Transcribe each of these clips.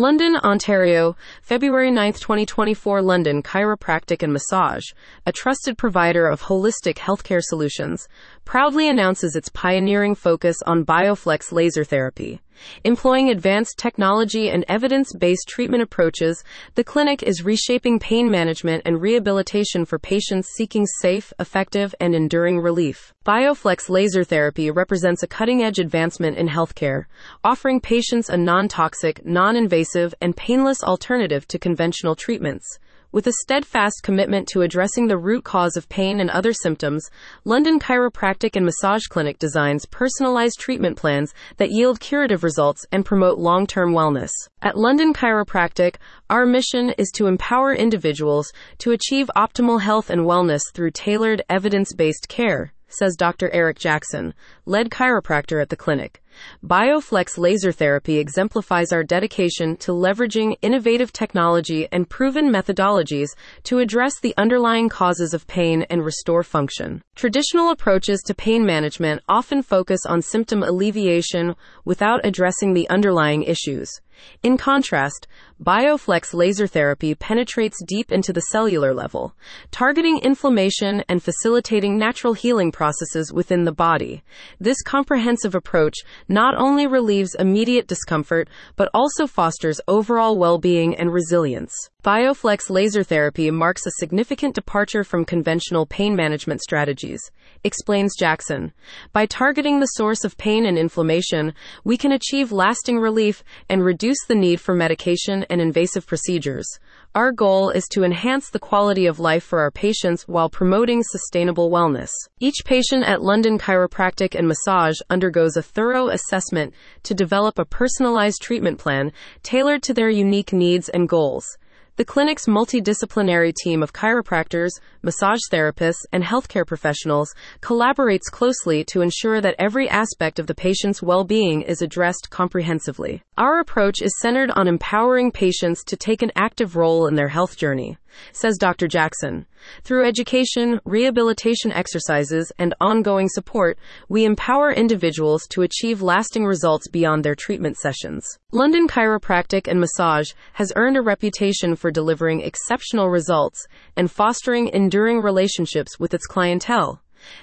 London, Ontario, February 9, 2024. London Chiropractic and Massage, a trusted provider of holistic healthcare solutions, proudly announces its pioneering focus on Bioflex laser therapy. Employing advanced technology and evidence based treatment approaches, the clinic is reshaping pain management and rehabilitation for patients seeking safe, effective, and enduring relief. Bioflex laser therapy represents a cutting edge advancement in healthcare, offering patients a non toxic, non invasive, and painless alternative to conventional treatments. With a steadfast commitment to addressing the root cause of pain and other symptoms, London Chiropractic and Massage Clinic designs personalized treatment plans that yield curative results and promote long term wellness. At London Chiropractic, our mission is to empower individuals to achieve optimal health and wellness through tailored, evidence based care says Dr. Eric Jackson, lead chiropractor at the clinic. Bioflex laser therapy exemplifies our dedication to leveraging innovative technology and proven methodologies to address the underlying causes of pain and restore function. Traditional approaches to pain management often focus on symptom alleviation without addressing the underlying issues. In contrast, Bioflex laser therapy penetrates deep into the cellular level, targeting inflammation and facilitating natural healing processes within the body. This comprehensive approach not only relieves immediate discomfort, but also fosters overall well being and resilience. Bioflex laser therapy marks a significant departure from conventional pain management strategies, explains Jackson. By targeting the source of pain and inflammation, we can achieve lasting relief and reduce the need for medication and invasive procedures. Our goal is to enhance the quality of life for our patients while promoting sustainable wellness. Each patient at London Chiropractic and Massage undergoes a thorough assessment to develop a personalized treatment plan tailored to their unique needs and goals. The clinic's multidisciplinary team of chiropractors, massage therapists, and healthcare professionals collaborates closely to ensure that every aspect of the patient's well being is addressed comprehensively. Our approach is centered on empowering patients to take an active role in their health journey says Dr. Jackson. Through education, rehabilitation exercises, and ongoing support, we empower individuals to achieve lasting results beyond their treatment sessions. London Chiropractic and Massage has earned a reputation for delivering exceptional results and fostering enduring relationships with its clientele.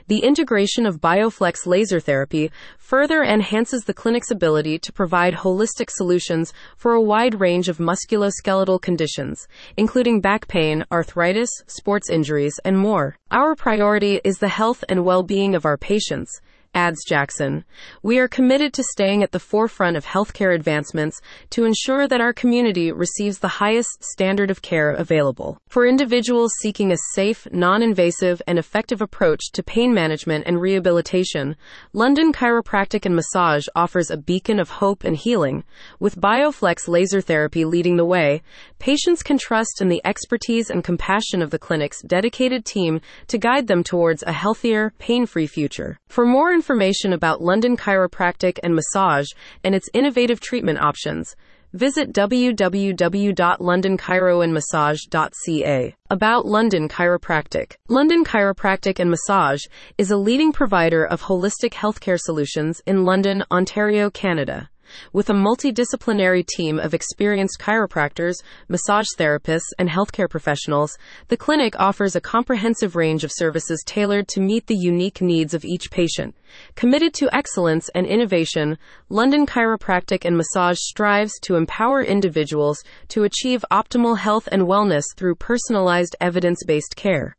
The integration of Bioflex laser therapy further enhances the clinic's ability to provide holistic solutions for a wide range of musculoskeletal conditions, including back pain, arthritis, sports injuries, and more. Our priority is the health and well being of our patients adds Jackson. We are committed to staying at the forefront of healthcare advancements to ensure that our community receives the highest standard of care available. For individuals seeking a safe, non invasive, and effective approach to pain management and rehabilitation, London Chiropractic and Massage offers a beacon of hope and healing. With Bioflex laser therapy leading the way, patients can trust in the expertise and compassion of the clinic's dedicated team to guide them towards a healthier, pain free future. For more information about London Chiropractic and Massage and its innovative treatment options, visit www.londonchiroandmassage.ca. About London Chiropractic. London Chiropractic and Massage is a leading provider of holistic healthcare solutions in London, Ontario, Canada. With a multidisciplinary team of experienced chiropractors, massage therapists, and healthcare professionals, the clinic offers a comprehensive range of services tailored to meet the unique needs of each patient. Committed to excellence and innovation, London Chiropractic and Massage strives to empower individuals to achieve optimal health and wellness through personalized evidence based care.